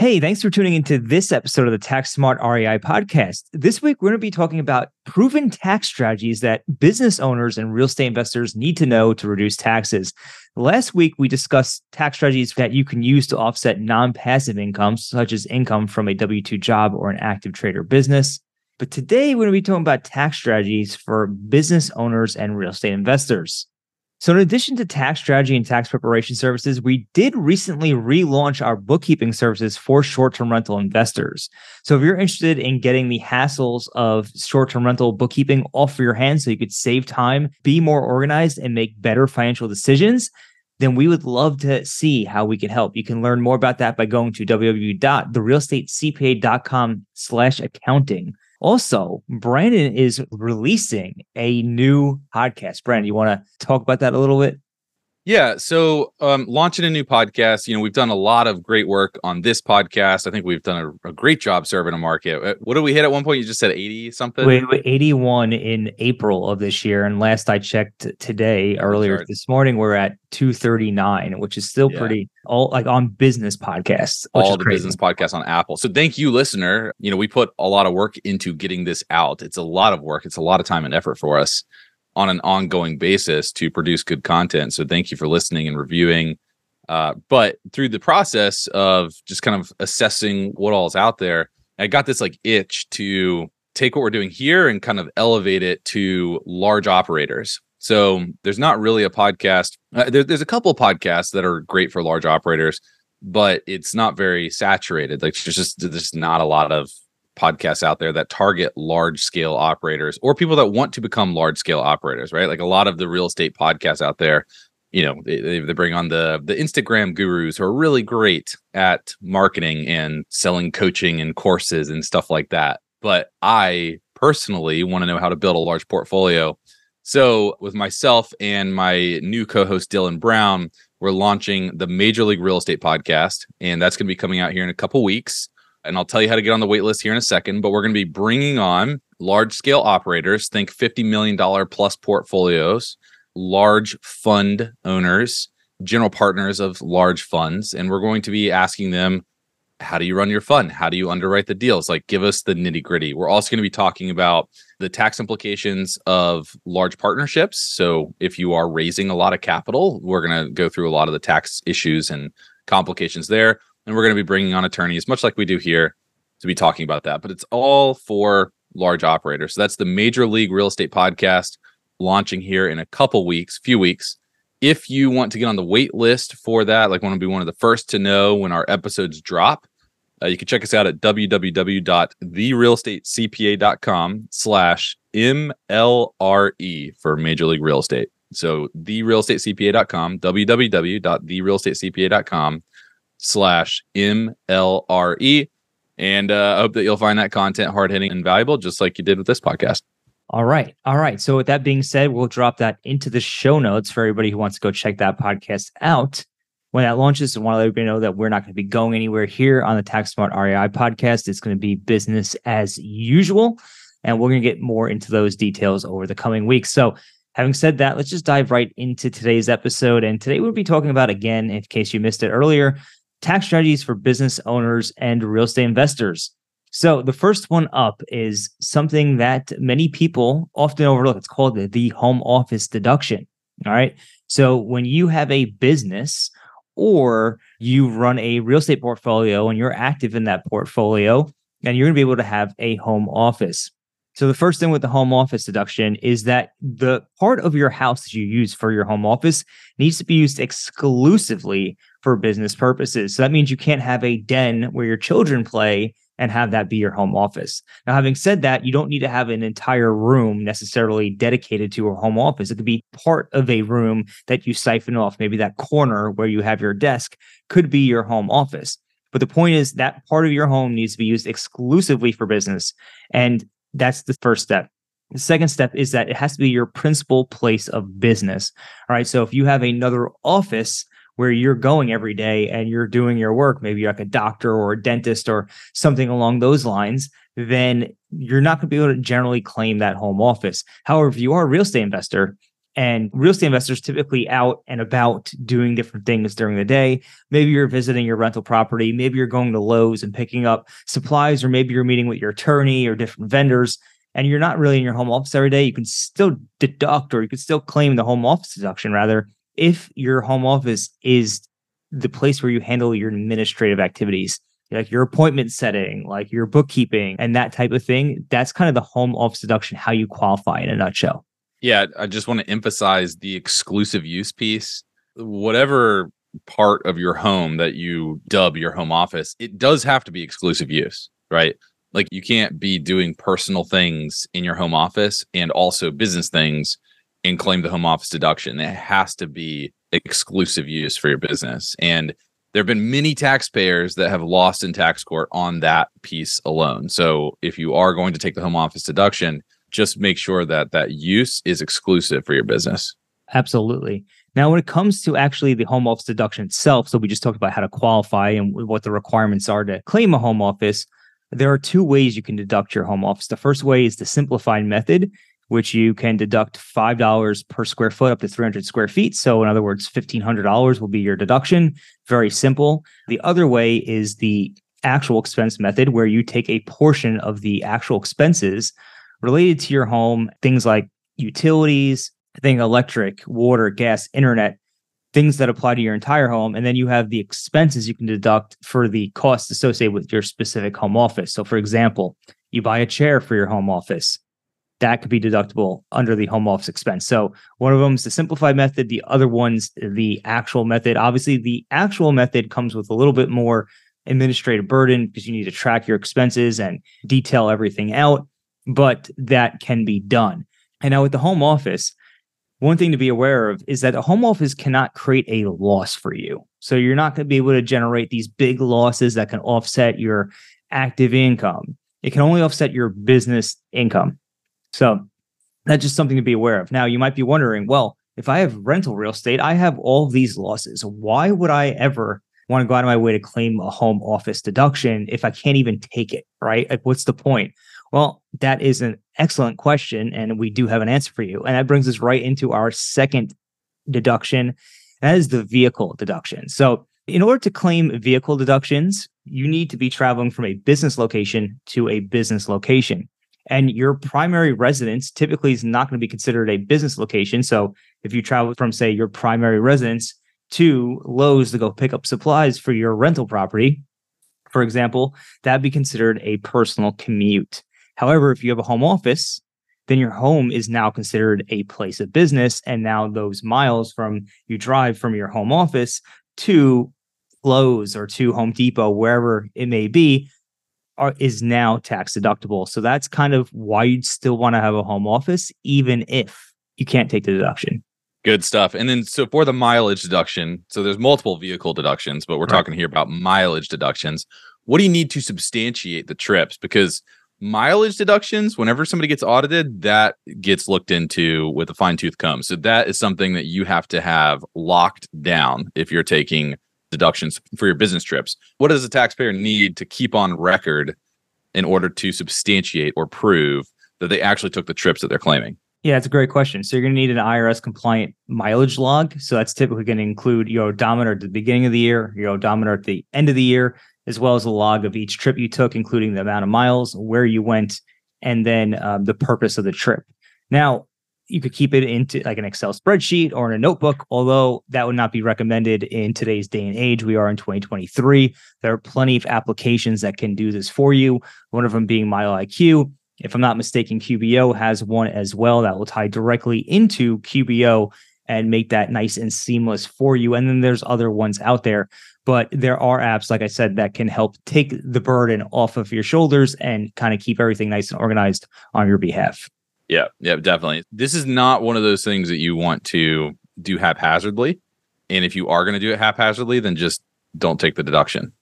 Hey, thanks for tuning into this episode of the Tax Smart REI podcast. This week, we're going to be talking about proven tax strategies that business owners and real estate investors need to know to reduce taxes. Last week, we discussed tax strategies that you can use to offset non passive incomes, such as income from a W 2 job or an active trader business. But today, we're going to be talking about tax strategies for business owners and real estate investors. So, in addition to tax strategy and tax preparation services, we did recently relaunch our bookkeeping services for short term rental investors. So, if you're interested in getting the hassles of short term rental bookkeeping off your hands so you could save time, be more organized, and make better financial decisions, then we would love to see how we can help. You can learn more about that by going to www.therealestatecpa.com slash accounting. Also, Brandon is releasing a new podcast. Brandon, you want to talk about that a little bit? Yeah. So, um, launching a new podcast, you know, we've done a lot of great work on this podcast. I think we've done a, a great job serving a market. Uh, what did we hit at one point? You just said 80 something? We, 81 in April of this year. And last I checked today, earlier this morning, we're at 239, which is still yeah. pretty all like on business podcasts. All the crazy. business podcasts on Apple. So, thank you, listener. You know, we put a lot of work into getting this out. It's a lot of work, it's a lot of time and effort for us on an ongoing basis to produce good content. So thank you for listening and reviewing. Uh, but through the process of just kind of assessing what all is out there, I got this like itch to take what we're doing here and kind of elevate it to large operators. So there's not really a podcast. Uh, there, there's a couple podcasts that are great for large operators, but it's not very saturated. Like there's just there's not a lot of podcasts out there that target large scale operators or people that want to become large scale operators, right? Like a lot of the real estate podcasts out there, you know, they, they bring on the the Instagram gurus who are really great at marketing and selling coaching and courses and stuff like that. But I personally want to know how to build a large portfolio. So, with myself and my new co-host Dylan Brown, we're launching the Major League Real Estate podcast, and that's going to be coming out here in a couple weeks and I'll tell you how to get on the wait list here in a second, but we're going to be bringing on large scale operators, think $50 million plus portfolios, large fund owners, general partners of large funds. And we're going to be asking them, how do you run your fund? How do you underwrite the deals? Like, give us the nitty gritty. We're also going to be talking about the tax implications of large partnerships. So, if you are raising a lot of capital, we're going to go through a lot of the tax issues and complications there and we're going to be bringing on attorneys, much like we do here, to be talking about that. But it's all for large operators. So that's the Major League Real Estate Podcast launching here in a couple weeks, few weeks. If you want to get on the wait list for that, like want to be one of the first to know when our episodes drop, uh, you can check us out at www.therealestatecpa.com slash MLRE for Major League Real Estate. So therealestatecpa.com, www.therealestatecpa.com slash MLRE. And uh, I hope that you'll find that content hard hitting and valuable, just like you did with this podcast. All right. All right. So, with that being said, we'll drop that into the show notes for everybody who wants to go check that podcast out. When that launches, I want to let everybody know that we're not going to be going anywhere here on the Tax Smart REI podcast. It's going to be business as usual. And we're going to get more into those details over the coming weeks. So, having said that, let's just dive right into today's episode. And today we'll be talking about, again, in case you missed it earlier, tax strategies for business owners and real estate investors. So, the first one up is something that many people often overlook. It's called the, home office deduction. All right. So, when you have a business or you run a real estate portfolio and you're active in that portfolio, and you're going to be able to have a home office. So, the first thing with the home office deduction is that the part of your house that you use for your home office needs to be used exclusively for business purposes. So that means you can't have a den where your children play and have that be your home office. Now, having said that, you don't need to have an entire room necessarily dedicated to a home office. It could be part of a room that you siphon off. Maybe that corner where you have your desk could be your home office. But the point is that part of your home needs to be used exclusively for business. And that's the first step. The second step is that it has to be your principal place of business. All right. So if you have another office where you're going every day and you're doing your work, maybe you're like a doctor or a dentist or something along those lines, then you're not going to be able to generally claim that home office. However, if you are a real estate investor, and real estate investors typically out and about doing different things during the day. Maybe you're visiting your rental property. Maybe you're going to Lowe's and picking up supplies, or maybe you're meeting with your attorney or different vendors and you're not really in your home office every day, you can still deduct or you can still claim the home office deduction rather if your home office is the place where you handle your administrative activities like your appointment setting, like your bookkeeping and that type of thing. That's kind of the home office deduction, how you qualify in a nutshell. Yeah, I just want to emphasize the exclusive use piece. Whatever part of your home that you dub your home office, it does have to be exclusive use, right? Like you can't be doing personal things in your home office and also business things and claim the home office deduction. It has to be exclusive use for your business. And there have been many taxpayers that have lost in tax court on that piece alone. So if you are going to take the home office deduction, just make sure that that use is exclusive for your business. Absolutely. Now, when it comes to actually the home office deduction itself, so we just talked about how to qualify and what the requirements are to claim a home office. There are two ways you can deduct your home office. The first way is the simplified method, which you can deduct $5 per square foot up to 300 square feet. So, in other words, $1,500 will be your deduction. Very simple. The other way is the actual expense method, where you take a portion of the actual expenses related to your home, things like utilities, I think electric, water, gas, internet, things that apply to your entire home. And then you have the expenses you can deduct for the costs associated with your specific home office. So, for example, you buy a chair for your home office. That could be deductible under the home office expense. So, one of them is the simplified method, the other one's the actual method. Obviously, the actual method comes with a little bit more administrative burden because you need to track your expenses and detail everything out, but that can be done. And now with the home office, one thing to be aware of is that a home office cannot create a loss for you. So you're not going to be able to generate these big losses that can offset your active income. It can only offset your business income. So that's just something to be aware of. Now, you might be wondering, well, if I have rental real estate, I have all these losses. Why would I ever want to go out of my way to claim a home office deduction if I can't even take it? Right? Like, what's the point? Well, that is an excellent question, and we do have an answer for you. And that brings us right into our second deduction. That is the vehicle deduction. So, in order to claim vehicle deductions, you need to be traveling from a business location to a business location. And your primary residence typically is not going to be considered a business location. So, if you travel from, say, your primary residence to Lowe's to go pick up supplies for your rental property, for example, that'd be considered a personal commute. However, if you have a home office, then your home is now considered a place of business. And now those miles from you drive from your home office to Lowe's or to Home Depot, wherever it may be, are, is now tax deductible. So that's kind of why you'd still want to have a home office, even if you can't take the deduction. Good stuff. And then, so for the mileage deduction, so there's multiple vehicle deductions, but we're right. talking here about mileage deductions. What do you need to substantiate the trips? Because mileage deductions whenever somebody gets audited that gets looked into with a fine tooth comb so that is something that you have to have locked down if you're taking deductions for your business trips what does a taxpayer need to keep on record in order to substantiate or prove that they actually took the trips that they're claiming yeah, it's a great question. So you're going to need an IRS compliant mileage log. So that's typically going to include your odometer at the beginning of the year, your odometer at the end of the year, as well as a log of each trip you took, including the amount of miles, where you went, and then um, the purpose of the trip. Now, you could keep it into like an Excel spreadsheet or in a notebook, although that would not be recommended in today's day and age. We are in 2023. There are plenty of applications that can do this for you. One of them being MileIQ. If I'm not mistaken, QBO has one as well that will tie directly into QBO and make that nice and seamless for you. And then there's other ones out there but there are apps like i said that can help take the burden off of your shoulders and kind of keep everything nice and organized on your behalf yeah yeah definitely this is not one of those things that you want to do haphazardly and if you are going to do it haphazardly then just don't take the deduction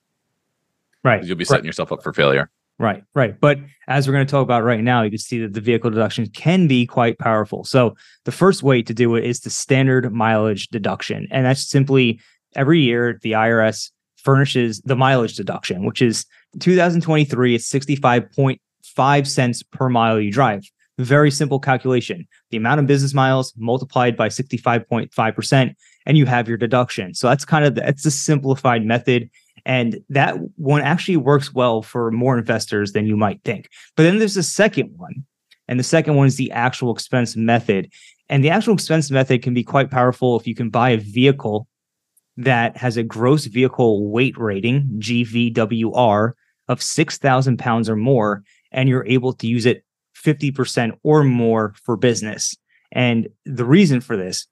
Right. You'll be setting right. yourself up for failure. Right, right. But as we're going to talk about right now, you can see that the vehicle deduction can be quite powerful. So the first way to do it is the standard mileage deduction. And that's simply every year the IRS furnishes the mileage deduction, which is 2023, it's 65.5 cents per mile you drive. Very simple calculation. The amount of business miles multiplied by 65.5%, and you have your deduction. So that's kind of the, it's a simplified method. And that one actually works well for more investors than you might think. But then there's a second one. And the second one is the actual expense method. And the actual expense method can be quite powerful if you can buy a vehicle that has a gross vehicle weight rating, GVWR, of 6,000 pounds or more, and you're able to use it 50% or more for business. And the reason for this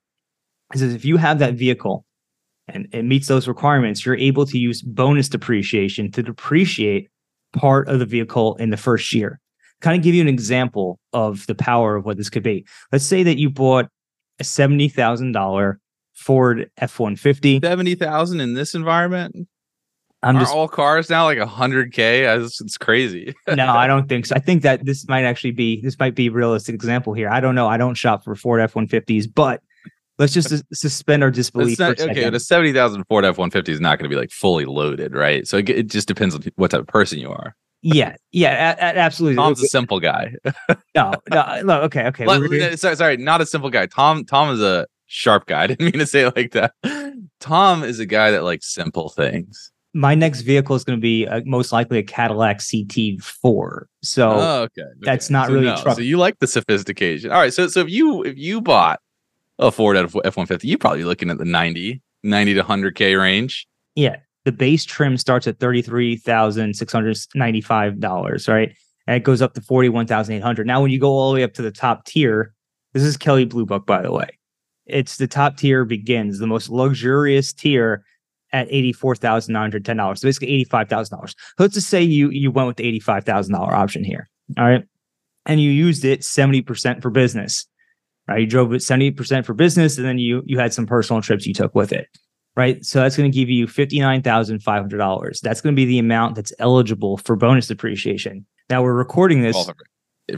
is if you have that vehicle and it meets those requirements, you're able to use bonus depreciation to depreciate part of the vehicle in the first year. Kind of give you an example of the power of what this could be. Let's say that you bought a $70,000 Ford F 150. 70,000 in this environment? I'm Aren't just all cars now like 100K? It's, it's crazy. no, I don't think so. I think that this might actually be this might be a realistic example here. I don't know. I don't shop for Ford F 150s, but let's just sus- suspend our disbelief. Not, for a okay, second. but a 70,000 Ford F 150 is not going to be like fully loaded, right? So it, it just depends on what type of person you are. yeah, yeah, a- a- absolutely. Tom's a simple guy. no, no, no, okay, okay. Well, we're doing- uh, sorry, sorry, not a simple guy. Tom Tom is a sharp guy. I didn't mean to say it like that. Tom is a guy that likes simple things. My next vehicle is going to be uh, most likely a Cadillac CT4. So oh, okay. that's not So really a no, truck. So you like the sophistication. All right. So so if you if you bought a Ford F one fifty, you're probably looking at the 90, 90 to hundred K range. yeah, the base trim starts at thirty three thousand six hundred ninety five dollars, right? And it goes up to forty one thousand eight hundred. Now, when you go all the way up to the top tier, this is Kelley Blue Book, by the way. It's the top tier begins the most luxurious tier at eighty four thousand nine hundred ten dollars. So basically eighty five thousand dollars. Let's just say you you went with the eighty five thousand dollar option here, all right, and you used it seventy percent for business, right? You drove it seventy percent for business, and then you you had some personal trips you took with it, right? So that's going to give you fifty nine thousand five hundred dollars. That's going to be the amount that's eligible for bonus depreciation. Now we're recording this.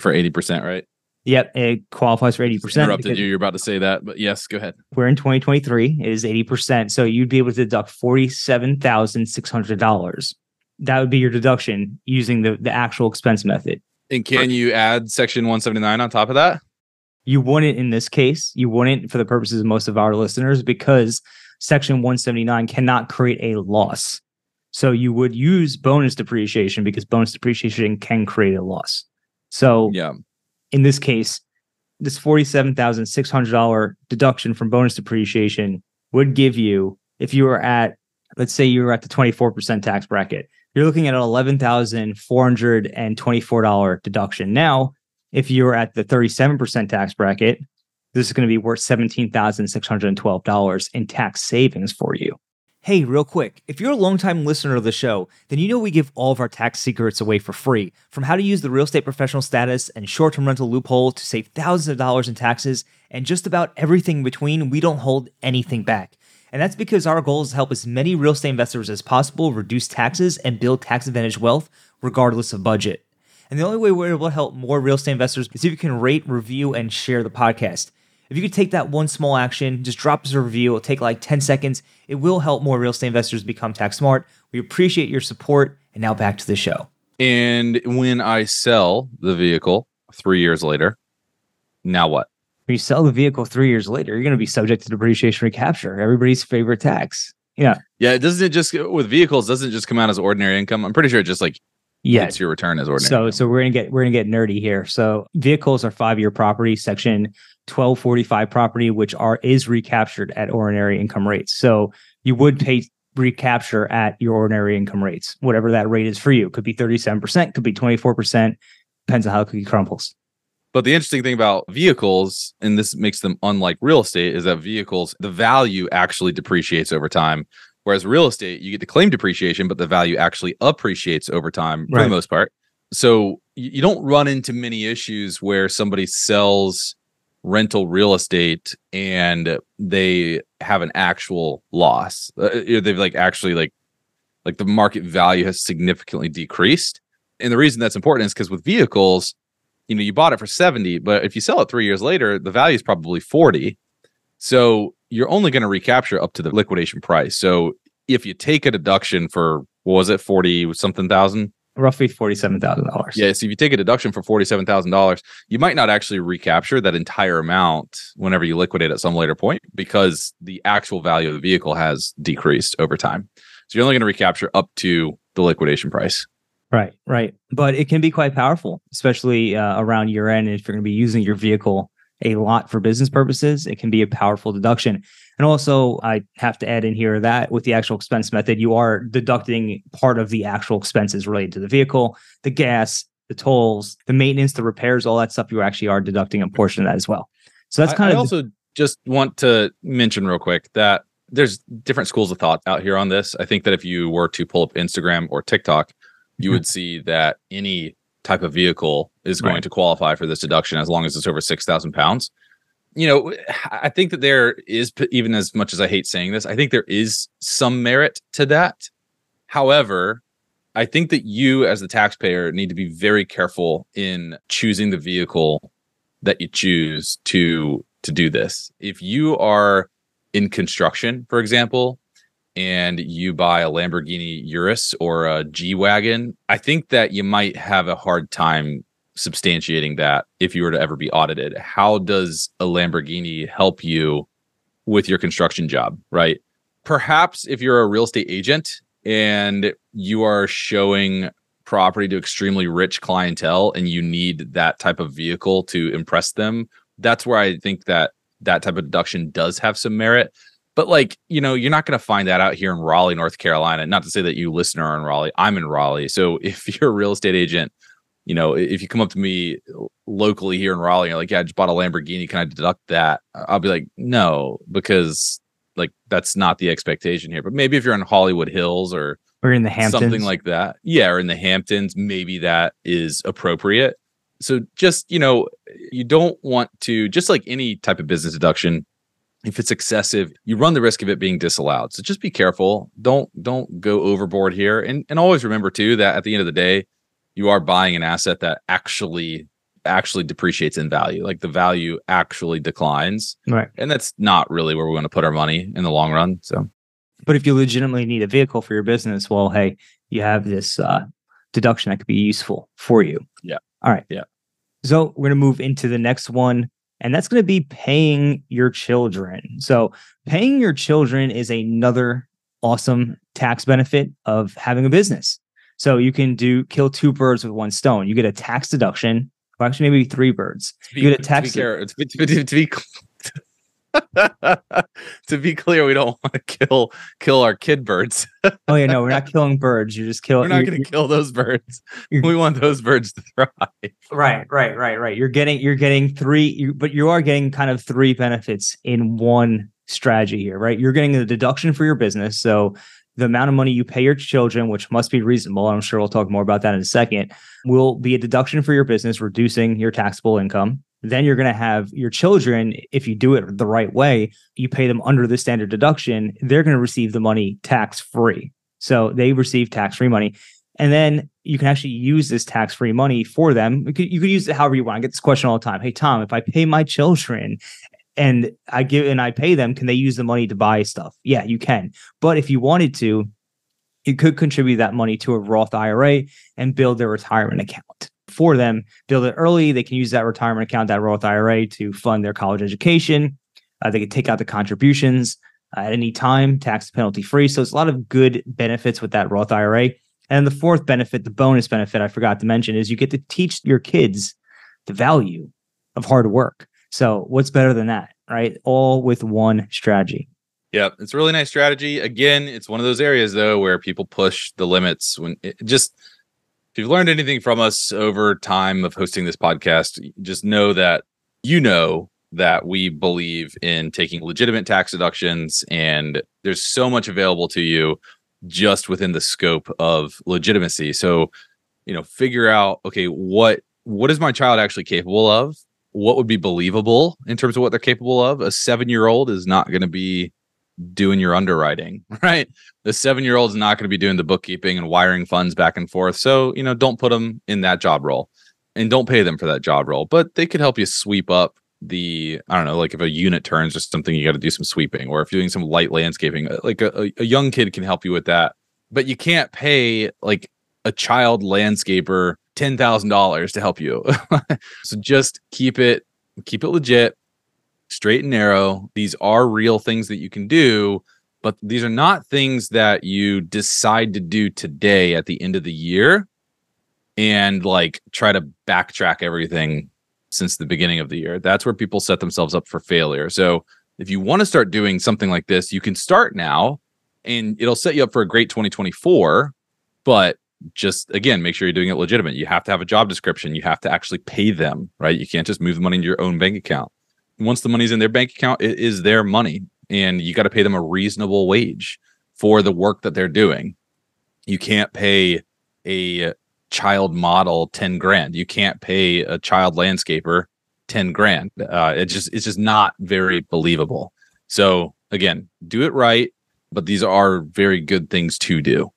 For eighty percent, right? Yep, it qualifies for eighty percent. Interrupted you. You're about to say that, but yes, go ahead. we're in 2023 it is 80% so you'd be able to deduct $47600 that would be your deduction using the, the actual expense method And can you add section 179 on top of that? you wouldn't in this case you wouldn't for the purposes of most of our listeners because section 179 cannot create a loss so you would use bonus depreciation because bonus depreciation can create a loss so Yeah. In this case, this $47,600 deduction from bonus depreciation would give you, if you were at, let's say you were at the 24% tax bracket, you're looking at an $11,424 deduction. Now, if you were at the 37% tax bracket, this is going to be worth $17,612 in tax savings for you. Hey, real quick, if you're a longtime listener of the show, then you know we give all of our tax secrets away for free. From how to use the real estate professional status and short term rental loophole to save thousands of dollars in taxes, and just about everything in between, we don't hold anything back. And that's because our goal is to help as many real estate investors as possible reduce taxes and build tax advantage wealth, regardless of budget. And the only way we're able to help more real estate investors is if you can rate, review, and share the podcast. If you could take that one small action, just drop us a review. It'll take like 10 seconds. It will help more real estate investors become tax smart. We appreciate your support. And now back to the show. And when I sell the vehicle three years later, now what? When you sell the vehicle three years later, you're going to be subject to depreciation recapture, everybody's favorite tax. Yeah. Yeah, it doesn't it just with vehicles doesn't it just come out as ordinary income. I'm pretty sure it just like Hits your return as ordinary. So so we're gonna get we're gonna get nerdy here. So vehicles are five year property, section twelve forty five property, which are is recaptured at ordinary income rates. So you would mm-hmm. pay recapture at your ordinary income rates, whatever that rate is for you. Could be thirty seven percent, could be twenty four percent, depends on how cookie crumbles. But the interesting thing about vehicles, and this makes them unlike real estate, is that vehicles, the value actually depreciates over time. Whereas real estate, you get to claim depreciation, but the value actually appreciates over time for Right. the most part. So you, don't run into many issues where somebody sells rental real estate and they have an actual loss. Uh, they've like actually like like the market value has significantly decreased. And the reason that's important is because with vehicles, you know, you bought it for 70, but if you sell it three years later, the value is probably 40. So you're only going to recapture up to the liquidation price. So if you take a deduction for what was it, 40 something thousand? Roughly $47,000. Yeah. So if you take a deduction for $47,000, you might not actually recapture that entire amount whenever you liquidate at some later point because the actual value of the vehicle has decreased over time. So you're only going to recapture up to the liquidation price. Right, right. But it can be quite powerful, especially uh, around year end. If you're going to be using your vehicle a lot for business purposes, it can be a powerful deduction. And also, I have to add in here that with the actual expense method, you are deducting part of the actual expenses related to the vehicle, the gas, the tolls, the maintenance, the repairs, all that stuff. You actually are deducting a portion of that as well. So that's kind I, of I also just want to mention real quick that there's different schools of thought out here on this. I think that if you were to pull up Instagram or TikTok, you hmm. would see that any type of vehicle is going Right. to qualify for this deduction as long as it's over 6,000 pounds. You know, I think that there is, even as much as I hate saying this, I think there is some merit to that. However, I think that you as the taxpayer need to be very careful in choosing the vehicle that you choose to to do this. If you are in construction, for example, and you buy a Lamborghini Urus or a G Wagon, I think that you might have a hard time substantiating that if you were to ever be audited. How does a Lamborghini help you with your construction job, right? Perhaps if you're a real estate agent and you are showing property to extremely rich clientele and you need that type of vehicle to impress them, that's where I think that that type of deduction does have some merit. But like, you know, you're not going to find that out here in Raleigh, North Carolina. Not to say that you listener are in Raleigh. I'm in Raleigh. So if you're a real estate agent, you know, if you come up to me uh, locally here in Raleigh, you're like, yeah, I just bought a Lamborghini. Can I deduct that? I'll be like, no, because like that's not the expectation here. But maybe if you're in Hollywood Hills or or in the Hamptons. something like that, yeah, or in the Hamptons, maybe that is appropriate. So just you know, you don't want to just like any type of business deduction. If it's excessive, you run the risk of it being disallowed. So just be careful. Don't don't go overboard here, and and always remember too that at the end of the day, you are buying an asset that actually actually depreciates in value. Like the value actually declines, right. and that's not really where we want to put our money in the long run. So But if you legitimately need a vehicle for your business, well, hey, you have this uh, deduction that could be useful for you. Yeah. All right. Yeah. So we're going to move into the next one, and that's going to be paying your children. So paying your children is another awesome tax benefit of having a business. So you can do kill two birds with one stone. You get a tax deduction, or actually maybe three birds. to You get a tax- to, be- to, be- to be to be clear, we don't want to kill kill our kid birds. Oh yeah, no, we're not killing birds. You're just killing. We're not going to kill those birds. We want those birds to thrive. Right, right, right, right. You're getting you're getting three, you, but you are getting kind of three benefits in one strategy here, right? You're getting the deduction for your business, so the amount of money you pay your children, which must be reasonable, I'm sure we'll talk more about that in a second, will be a deduction for your business, reducing your taxable income. Then you're going to have your children, if you do it the right way, you pay them under the standard deduction, they're going to receive the money tax free. So they receive tax free money. And then you can actually use this tax free money for them. You could, you could use it however you want. I get this question all the time. Hey, Tom, if I pay my children and I give and I pay them, can they use the money to buy stuff? Yeah, you can. But if you wanted to, you could contribute that money to a Roth IRA and build their retirement account for them. Build it early. They can use that retirement account, that Roth IRA, to fund their college education. Uh, they can take out the contributions uh, at any time, tax penalty free. So it's a lot of good benefits with that Roth IRA. And the fourth benefit, the bonus benefit I forgot to mention, is you get to teach your kids the value of hard work. So what's better than that, right? All with one strategy. Yeah, it's a really nice strategy. Again, it's one of those areas though where people push the limits when it just if you've learned anything from us over time of hosting this podcast, just know that you know that we believe in taking legitimate tax deductions and there's so much available to you just within the scope of legitimacy. So, you know, figure out okay, what what is my child actually capable of? What would be believable in terms of what they're capable of? A 7-year-old is not going to be doing your underwriting, right? The seven year old is not going to be doing the bookkeeping and wiring funds back and forth. So, you know, don't put them in that job role and don't pay them for that job role, but they could help you sweep up the I don't know, like if a unit turns or something, you got to do some sweeping, or if you're doing some light landscaping, uh, like a, a young kid can help you with that. But you can't pay like a child landscaper ten thousand dollars to help you. so just keep it keep it legit, straight and narrow. These are real things that you can do, but these are not things that you decide to do today at the end of the year and like try to backtrack everything since the beginning of the year. That's where people set themselves up for failure. So if you want to start doing something like this, you can start now and it'll set you up for a great 2024. But just again, make sure you're doing it legitimate. You have to have a job description. You have to actually pay them, right? You can't just move the money into your own bank account. Once the money's in their bank account, it is their money. And you got to pay them a reasonable wage for the work that they're doing. You can't pay a child model 10 grand. You can't pay a child landscaper 10 grand. Uh, it just it's just not very believable. So again, do it right, but these are very good things to do.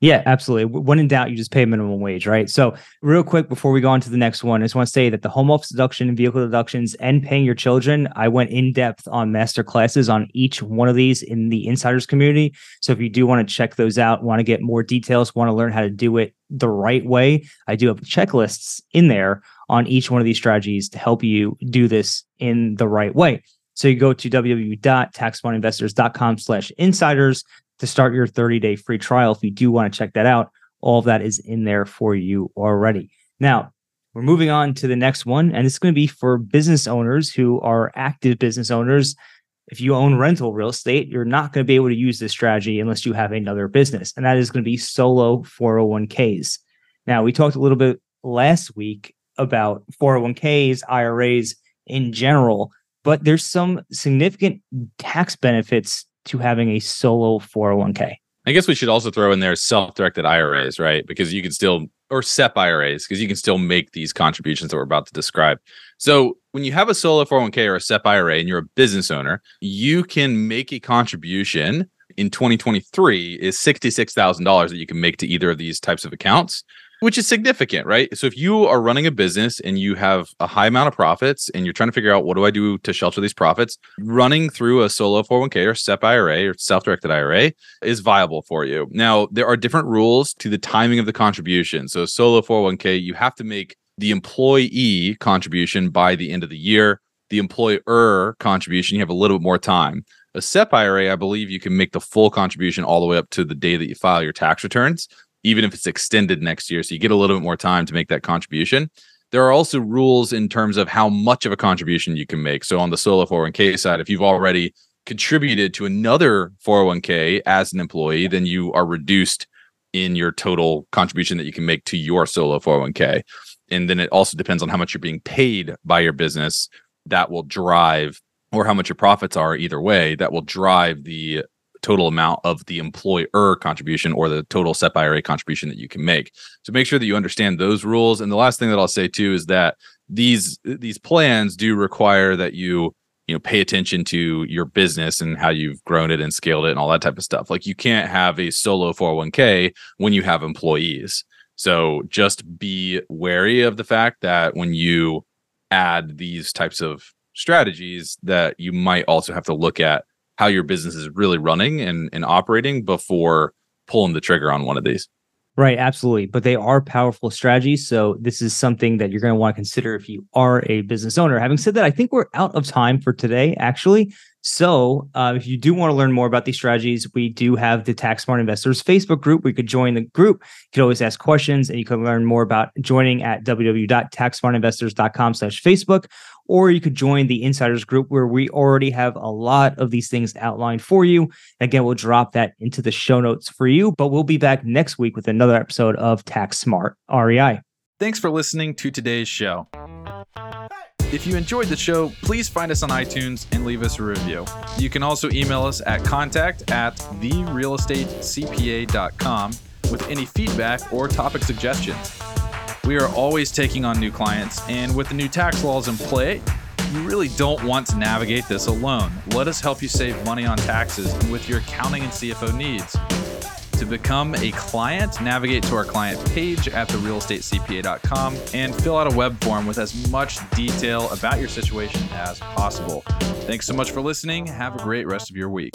Yeah, absolutely. When in doubt, you just pay minimum wage, right? So, real quick before we go on to the next one, I just want to say that the home office deduction, and vehicle deductions, and paying your children, I went in depth on master classes on each one of these in the insiders community. So, if you do want to check those out, want to get more details, want to learn how to do it the right way, I do have checklists in there on each one of these strategies to help you do this in the right way. So you go to www.taxsmartinvestors.com slash insiders to start your 30 day free trial. If you do want to check that out, all of that is in there for you already. Now, we're moving on to the next one, and it's going to be for business owners who are active business owners. If you own rental real estate, you're not going to be able to use this strategy unless you have another business, and that is going to be solo 401ks. Now, we talked a little bit last week about 401ks, IRAs in general, but there's some significant tax benefits to having a solo 401k. I guess we should also throw in there self-directed IRAs, right? Because you can still or SEP IRAs because you can still make these contributions that we're about to describe. So when you have a solo 401k or a SEP IRA and you're a business owner, you can make a contribution in 2023 is $66,000 that you can make to either of these types of accounts which is significant, right? So if you are running a business and you have a high amount of profits and you're trying to figure out what do I do to shelter these profits, running through a solo 401k or SEP IRA or self-directed IRA is viable for you. Now, there are different rules to the timing of the contribution. So solo 401k, you have to make the employee contribution by the end of the year. The employer contribution, you have a little bit more time. A SEP IRA, I believe you can make the full contribution all the way up to the day that you file your tax returns even if it's extended next year. So you get a little bit more time to make that contribution. There are also rules in terms of how much of a contribution you can make. So on the solo 401k side, if you've already contributed to another 401k as an employee, then you are reduced in your total contribution that you can make to your solo 401k. And then it also depends on how much you're being paid by your business that will drive or how much your profits are either way that will drive the total amount of the employer contribution or the total SEP IRA contribution that you can make. So make sure that you understand those rules. And the last thing that I'll say too is that these these plans do require that you you know pay attention to your business and how you've grown it and scaled it and all that type of stuff. Like you can't have a solo 401k when you have employees. So just be wary of the fact that when you add these types of strategies that you might also have to look at how your business is really running and, and operating before pulling the trigger on one of these. Right, absolutely. But they are powerful strategies. So this is something that you're going to want to consider if you are a business owner. Having said that, I think we're out of time for today, actually. So uh, if you do want to learn more about these strategies, we do have the Tax Smart Investors Facebook group. We could join the group. You could always ask questions and you can learn more about joining at www.taxsmartinvestors.com slash Facebook or you could join the insiders group where we already have a lot of these things outlined for you. Again, we'll drop that into the show notes for you, but we'll be back next week with another episode of Tax Smart REI. Thanks for listening to today's show. If you enjoyed the show, please find us on iTunes and leave us a review. You can also email us at contact at therealestatecpa.com with any feedback or topic suggestions. We are always taking on new clients, and with the new tax laws in play, You really don't want to navigate this alone. Let us help you save money on taxes and with your accounting and CFO needs. To become a client, navigate to our client page at therealestatecpa.com and fill out a web form with as much detail about your situation as possible. Thanks so much for listening. Have a great rest of your week.